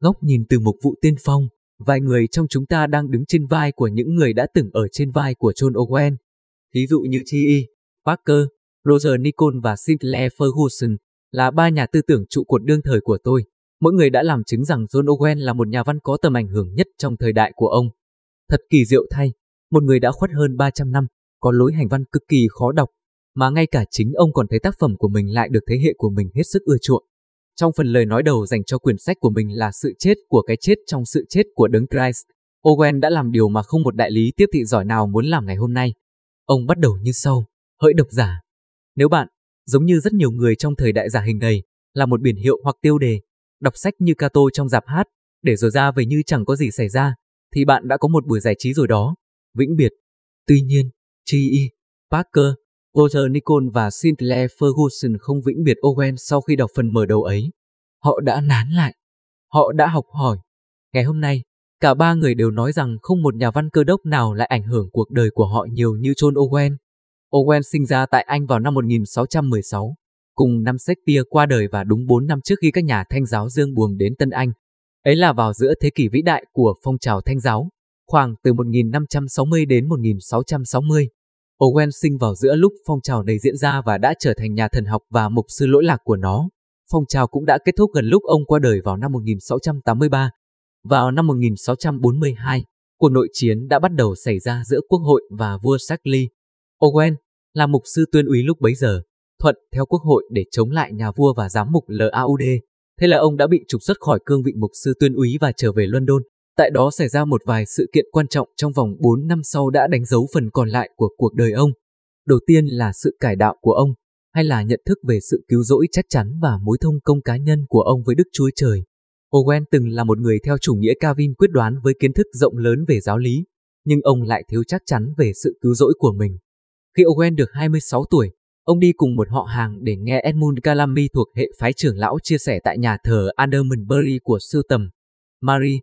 Góc nhìn từ một vụ tiên phong, vài người trong chúng ta đang đứng trên vai của những người đã từng ở trên vai của John Owen. Ví dụ như T.E., Parker, Roger Nicol và Sinclair Ferguson là ba nhà tư tưởng trụ cột đương thời của tôi. Mỗi người đã làm chứng rằng John Owen là một nhà văn có tầm ảnh hưởng nhất trong thời đại của ông. Thật kỳ diệu thay, một người đã khuất hơn 300 năm, có lối hành văn cực kỳ khó đọc, mà ngay cả chính ông còn thấy tác phẩm của mình lại được thế hệ của mình hết sức ưa chuộng. Trong phần lời nói đầu dành cho quyển sách của mình là sự chết của cái chết trong sự chết của Đấng Christ, Owen đã làm điều mà không một đại lý tiếp thị giỏi nào muốn làm ngày hôm nay. Ông bắt đầu như sau, hỡi độc giả. Nếu bạn, giống như rất nhiều người trong thời đại giả hình này, là một biển hiệu hoặc tiêu đề, đọc sách như Cato trong dạp hát, để rồi ra về như chẳng có gì xảy ra, thì bạn đã có một buổi giải trí rồi đó. Vĩnh biệt. Tuy nhiên, G.E. Parker, Roger Nicole và Sinclair Ferguson không vĩnh biệt Owen sau khi đọc phần mở đầu ấy. Họ đã nán lại. Họ đã học hỏi. Ngày hôm nay, cả ba người đều nói rằng không một nhà văn cơ đốc nào lại ảnh hưởng cuộc đời của họ nhiều như John Owen. Owen sinh ra tại Anh vào năm 1616, cùng năm Shakespeare qua đời và đúng 4 năm trước khi các nhà thanh giáo dương buồm đến Tân Anh. Ấy là vào giữa thế kỷ vĩ đại của phong trào thanh giáo, khoảng từ 1560 đến 1660. Owen sinh vào giữa lúc phong trào này diễn ra và đã trở thành nhà thần học và mục sư lỗi lạc của nó. Phong trào cũng đã kết thúc gần lúc ông qua đời vào năm 1683. Vào năm 1642, cuộc nội chiến đã bắt đầu xảy ra giữa quốc hội và vua Charles. Owen là mục sư tuyên úy lúc bấy giờ, thuận theo quốc hội để chống lại nhà vua và giám mục LAUD. Thế là ông đã bị trục xuất khỏi cương vị mục sư tuyên úy và trở về London. Tại đó xảy ra một vài sự kiện quan trọng trong vòng 4 năm sau đã đánh dấu phần còn lại của cuộc đời ông. Đầu tiên là sự cải đạo của ông, hay là nhận thức về sự cứu rỗi chắc chắn và mối thông công cá nhân của ông với Đức Chúa Trời. Owen từng là một người theo chủ nghĩa Calvin quyết đoán với kiến thức rộng lớn về giáo lý, nhưng ông lại thiếu chắc chắn về sự cứu rỗi của mình. Khi Owen được 26 tuổi, ông đi cùng một họ hàng để nghe Edmund Calamy thuộc hệ phái trưởng lão chia sẻ tại nhà thờ Aldermanbury của sưu tầm. Mary,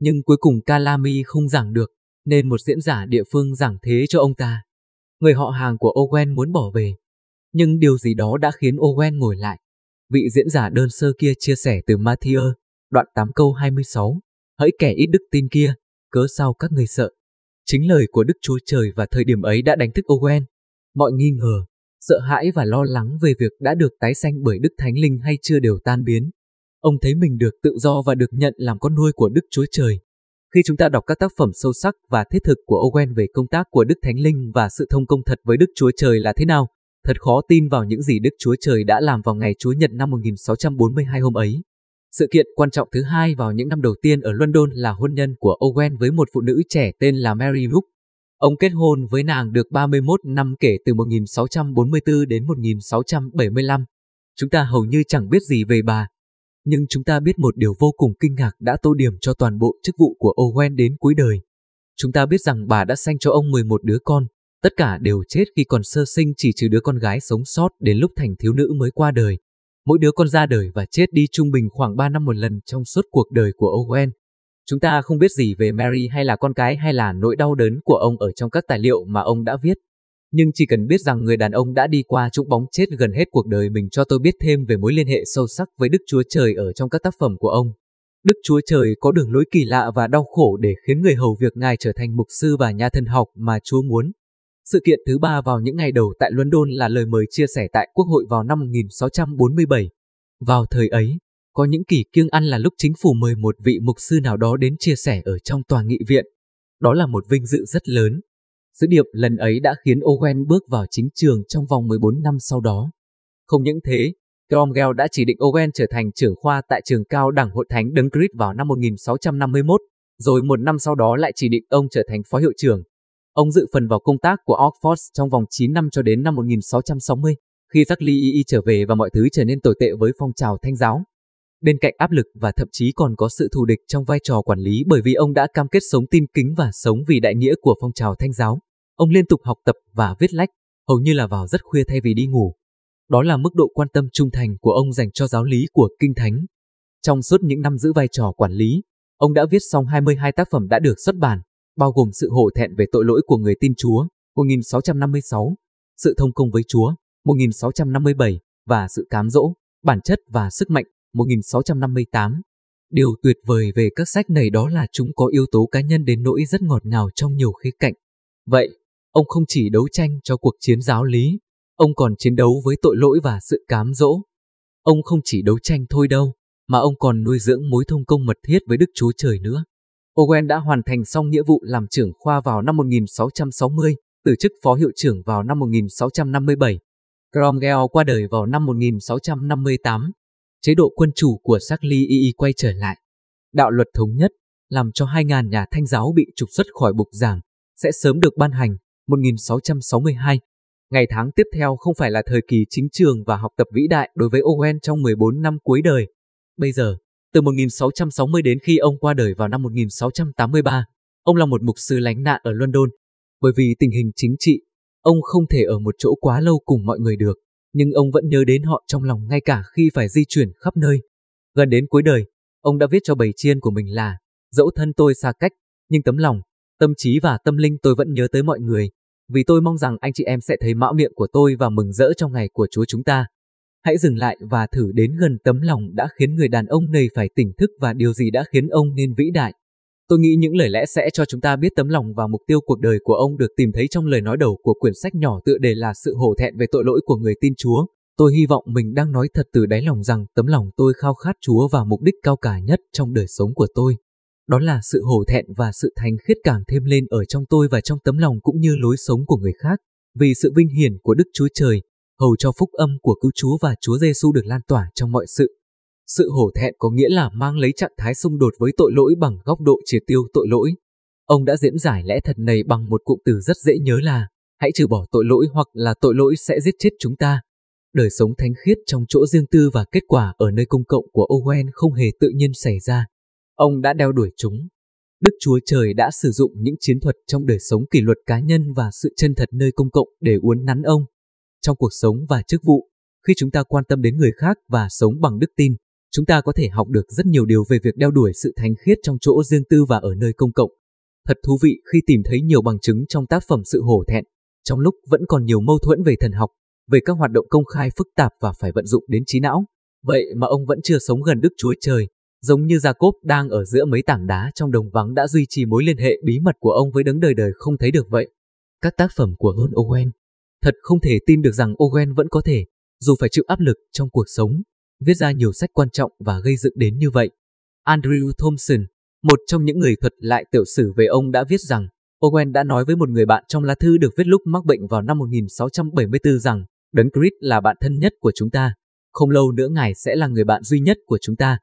nhưng cuối cùng Calamy không giảng được, nên một diễn giả địa phương giảng thế cho ông ta. Người họ hàng của Owen muốn bỏ về, nhưng điều gì đó đã khiến Owen ngồi lại. Vị diễn giả đơn sơ kia chia sẻ từ Matthew, đoạn 8 câu 26, hỡi kẻ ít đức tin kia, cớ sao các người sợ. Chính lời của Đức Chúa Trời và thời điểm ấy đã đánh thức Owen. Mọi nghi ngờ, sợ hãi và lo lắng về việc đã được tái sanh bởi Đức Thánh Linh hay chưa đều tan biến. Ông thấy mình được tự do và được nhận làm con nuôi của Đức Chúa Trời. Khi chúng ta đọc các tác phẩm sâu sắc và thiết thực của Owen về công tác của Đức Thánh Linh và sự thông công thật với Đức Chúa Trời là thế nào, thật khó tin vào những gì Đức Chúa Trời đã làm vào ngày Chúa Nhật năm 1642 hôm ấy. Sự kiện quan trọng thứ hai vào những năm đầu tiên ở London là hôn nhân của Owen với một phụ nữ trẻ tên là Mary Rook. Ông kết hôn với nàng được 31 năm kể từ 1644 đến 1675. Chúng ta hầu như chẳng biết gì về bà, nhưng chúng ta biết một điều vô cùng kinh ngạc đã tô điểm cho toàn bộ chức vụ của Owen đến cuối đời. Chúng ta biết rằng bà đã sanh cho ông 11 đứa con, tất cả đều chết khi còn sơ sinh chỉ trừ đứa con gái sống sót đến lúc thành thiếu nữ mới qua đời. Mỗi đứa con ra đời và chết đi trung bình khoảng 3 năm một lần trong suốt cuộc đời của Owen. Chúng ta không biết gì về Mary hay là con cái hay là nỗi đau đớn của ông ở trong các tài liệu mà ông đã viết. Nhưng chỉ cần biết rằng người đàn ông đã đi qua trũng bóng chết gần hết cuộc đời mình cho tôi biết thêm về mối liên hệ sâu sắc với Đức Chúa Trời ở trong các tác phẩm của ông. Đức Chúa Trời có đường lối kỳ lạ và đau khổ để khiến người hầu việc Ngài trở thành mục sư và nhà thần học mà Chúa muốn. Sự kiện thứ ba vào những ngày đầu tại London là lời mời chia sẻ tại Quốc hội vào năm 1647. Vào thời ấy, có những kỳ kiêng ăn là lúc chính phủ mời một vị mục sư nào đó đến chia sẻ ở trong tòa nghị viện. Đó là một vinh dự rất lớn. Sứ điệp lần ấy đã khiến Owen bước vào chính trường trong vòng 14 năm sau đó. Không những thế, Cromwell đã chỉ định Owen trở thành trưởng khoa tại trường cao đẳng hội thánh Đấng Christ vào năm 1651, rồi một năm sau đó lại chỉ định ông trở thành phó hiệu trưởng. Ông dự phần vào công tác của Oxford trong vòng 9 năm cho đến năm 1660, khi Charlie trở về và mọi thứ trở nên tồi tệ với phong trào thanh giáo. Bên cạnh áp lực và thậm chí còn có sự thù địch trong vai trò quản lý bởi vì ông đã cam kết sống tin kính và sống vì đại nghĩa của phong trào thanh giáo. Ông liên tục học tập và viết lách, hầu như là vào rất khuya thay vì đi ngủ. Đó là mức độ quan tâm trung thành của ông dành cho giáo lý của Kinh Thánh. Trong suốt những năm giữ vai trò quản lý, ông đã viết xong 22 tác phẩm đã được xuất bản, bao gồm Sự hổ thẹn về tội lỗi của người tin Chúa, 1656, Sự thông công với Chúa, 1657 và Sự cám dỗ, bản chất và sức mạnh, 1658. Điều tuyệt vời về các sách này đó là chúng có yếu tố cá nhân đến nỗi rất ngọt ngào trong nhiều khía cạnh. Vậy, ông không chỉ đấu tranh cho cuộc chiến giáo lý, ông còn chiến đấu với tội lỗi và sự cám dỗ. Ông không chỉ đấu tranh thôi đâu, mà ông còn nuôi dưỡng mối thông công mật thiết với Đức Chúa Trời nữa. Owen đã hoàn thành xong nghĩa vụ làm trưởng khoa vào năm 1660, từ chức phó hiệu trưởng vào năm 1657. Cromwell qua đời vào năm 1658. Chế độ quân chủ của Charlie quay trở lại. Đạo luật thống nhất, làm cho 2.000 nhà thanh giáo bị trục xuất khỏi bục giảng, sẽ sớm được ban hành, 1662. Ngày tháng tiếp theo không phải là thời kỳ chính trường và học tập vĩ đại đối với Owen trong 14 năm cuối đời. Bây giờ, từ 1660 đến khi ông qua đời vào năm 1683, ông là một mục sư lánh nạn ở London. Bởi vì tình hình chính trị, ông không thể ở một chỗ quá lâu cùng mọi người được, nhưng ông vẫn nhớ đến họ trong lòng ngay cả khi phải di chuyển khắp nơi. Gần đến cuối đời, ông đã viết cho bầy chiên của mình là Dẫu thân tôi xa cách, nhưng tấm lòng, tâm trí và tâm linh tôi vẫn nhớ tới mọi người, vì tôi mong rằng anh chị em sẽ thấy mão miệng của tôi và mừng rỡ trong ngày của Chúa chúng ta. Hãy dừng lại và thử đến gần tấm lòng đã khiến người đàn ông này phải tỉnh thức và điều gì đã khiến ông nên vĩ đại. Tôi nghĩ những lời lẽ sẽ cho chúng ta biết tấm lòng và mục tiêu cuộc đời của ông được tìm thấy trong lời nói đầu của quyển sách nhỏ tựa đề là sự hổ thẹn về tội lỗi của người tin Chúa. Tôi hy vọng mình đang nói thật từ đáy lòng rằng tấm lòng tôi khao khát Chúa và mục đích cao cả nhất trong đời sống của tôi. Đó là sự hổ thẹn và sự thành khiết càng thêm lên ở trong tôi và trong tấm lòng cũng như lối sống của người khác. Vì sự vinh hiển của Đức Chúa Trời, hầu cho phúc âm của cứu Chúa và Chúa Giêsu được lan tỏa trong mọi sự. Sự hổ thẹn có nghĩa là mang lấy trạng thái xung đột với tội lỗi bằng góc độ triệt tiêu tội lỗi. Ông đã diễn giải lẽ thật này bằng một cụm từ rất dễ nhớ là hãy trừ bỏ tội lỗi hoặc là tội lỗi sẽ giết chết chúng ta. Đời sống thánh khiết trong chỗ riêng tư và kết quả ở nơi công cộng của Owen không hề tự nhiên xảy ra. Ông đã đeo đuổi chúng. Đức Chúa Trời đã sử dụng những chiến thuật trong đời sống kỷ luật cá nhân và sự chân thật nơi công cộng để uốn nắn ông. Trong cuộc sống và chức vụ, khi chúng ta quan tâm đến người khác và sống bằng đức tin, chúng ta có thể học được rất nhiều điều về việc đeo đuổi sự thánh khiết trong chỗ riêng tư và ở nơi công cộng. Thật thú vị khi tìm thấy nhiều bằng chứng trong tác phẩm sự hổ thẹn, trong lúc vẫn còn nhiều mâu thuẫn về thần học, về các hoạt động công khai phức tạp và phải vận dụng đến trí não. Vậy mà ông vẫn chưa sống gần Đức Chúa Trời, giống như Jacob đang ở giữa mấy tảng đá trong đồng vắng đã duy trì mối liên hệ bí mật của ông với đấng đời đời không thấy được vậy. Các tác phẩm của Ron Owen Thật không thể tin được rằng Owen vẫn có thể, dù phải chịu áp lực trong cuộc sống, viết ra nhiều sách quan trọng và gây dựng đến như vậy. Andrew Thompson, một trong những người thuật lại tiểu sử về ông đã viết rằng Owen đã nói với một người bạn trong lá thư được viết lúc mắc bệnh vào năm 1674 rằng Đấng Christ là bạn thân nhất của chúng ta. Không lâu nữa Ngài sẽ là người bạn duy nhất của chúng ta.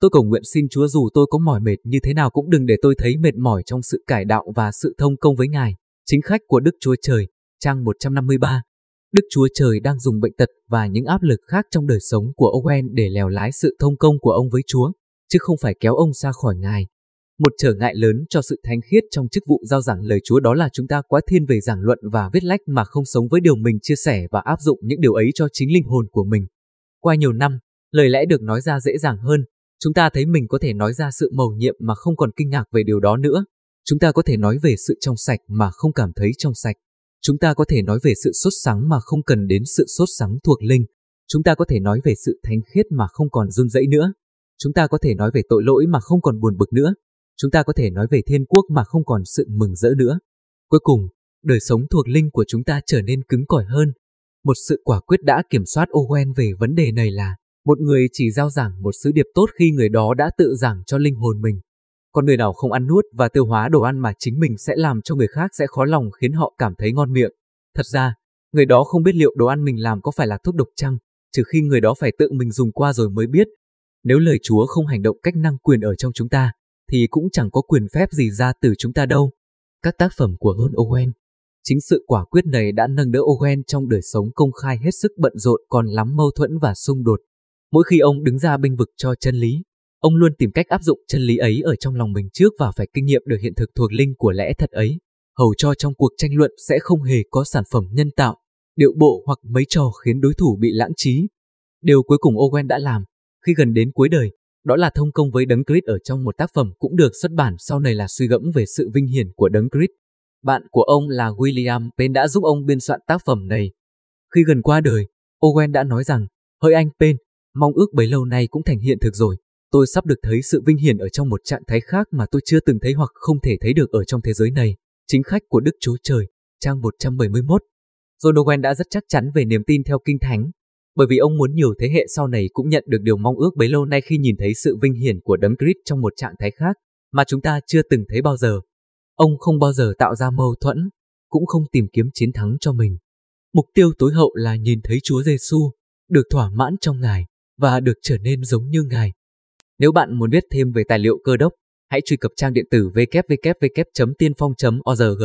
Tôi cầu nguyện xin Chúa dù tôi có mỏi mệt như thế nào cũng đừng để tôi thấy mệt mỏi trong sự cải đạo và sự thông công với Ngài. Chính khách của Đức Chúa Trời, trang 153. Đức Chúa Trời đang dùng bệnh tật và những áp lực khác trong đời sống của Owen để lèo lái sự thông công của ông với Chúa, chứ không phải kéo ông ra khỏi Ngài. Một trở ngại lớn cho sự thánh khiết trong chức vụ giao giảng lời Chúa đó là chúng ta quá thiên về giảng luận và viết lách mà không sống với điều mình chia sẻ và áp dụng những điều ấy cho chính linh hồn của mình. Qua nhiều năm, lời lẽ được nói ra dễ dàng hơn, chúng ta thấy mình có thể nói ra sự mầu nhiệm mà không còn kinh ngạc về điều đó nữa. Chúng ta có thể nói về sự trong sạch mà không cảm thấy trong sạch. Chúng ta có thể nói về sự sốt sắng mà không cần đến sự sốt sắng thuộc linh. Chúng ta có thể nói về sự thánh khiết mà không còn run rẩy nữa. Chúng ta có thể nói về tội lỗi mà không còn buồn bực nữa. Chúng ta có thể nói về thiên quốc mà không còn sự mừng rỡ nữa. Cuối cùng, đời sống thuộc linh của chúng ta trở nên cứng cỏi hơn. Một sự quả quyết đã kiểm soát Owen về vấn đề này là một người chỉ giao giảng một sứ điệp tốt khi người đó đã tự giảng cho linh hồn mình. Còn người nào không ăn nuốt và tiêu hóa đồ ăn mà chính mình sẽ làm cho người khác sẽ khó lòng khiến họ cảm thấy ngon miệng. Thật ra, người đó không biết liệu đồ ăn mình làm có phải là thuốc độc chăng, trừ khi người đó phải tự mình dùng qua rồi mới biết. Nếu lời Chúa không hành động cách năng quyền ở trong chúng ta, thì cũng chẳng có quyền phép gì ra từ chúng ta đâu. Các tác phẩm của Ron Owen Chính sự quả quyết này đã nâng đỡ Owen trong đời sống công khai hết sức bận rộn còn lắm mâu thuẫn và xung đột. Mỗi khi ông đứng ra binh vực cho chân lý, ông luôn tìm cách áp dụng chân lý ấy ở trong lòng mình trước và phải kinh nghiệm được hiện thực thuộc linh của lẽ thật ấy, hầu cho trong cuộc tranh luận sẽ không hề có sản phẩm nhân tạo, điệu bộ hoặc mấy trò khiến đối thủ bị lãng trí. Điều cuối cùng Owen đã làm, khi gần đến cuối đời, đó là thông công với Đấng Christ ở trong một tác phẩm cũng được xuất bản sau này là suy gẫm về sự vinh hiển của Đấng Christ. Bạn của ông là William Penn đã giúp ông biên soạn tác phẩm này. Khi gần qua đời, Owen đã nói rằng, hỡi anh Penn, mong ước bấy lâu nay cũng thành hiện thực rồi. Tôi sắp được thấy sự vinh hiển ở trong một trạng thái khác mà tôi chưa từng thấy hoặc không thể thấy được ở trong thế giới này. Chính khách của Đức Chúa Trời, trang 171. John Owen đã rất chắc chắn về niềm tin theo Kinh Thánh, bởi vì ông muốn nhiều thế hệ sau này cũng nhận được điều mong ước bấy lâu nay khi nhìn thấy sự vinh hiển của đấng Christ trong một trạng thái khác mà chúng ta chưa từng thấy bao giờ. Ông không bao giờ tạo ra mâu thuẫn, cũng không tìm kiếm chiến thắng cho mình. Mục tiêu tối hậu là nhìn thấy Chúa Giêsu được thỏa mãn trong Ngài và được trở nên giống như Ngài. Nếu bạn muốn biết thêm về tài liệu cơ đốc, hãy truy cập trang điện tử www.tienphong.org.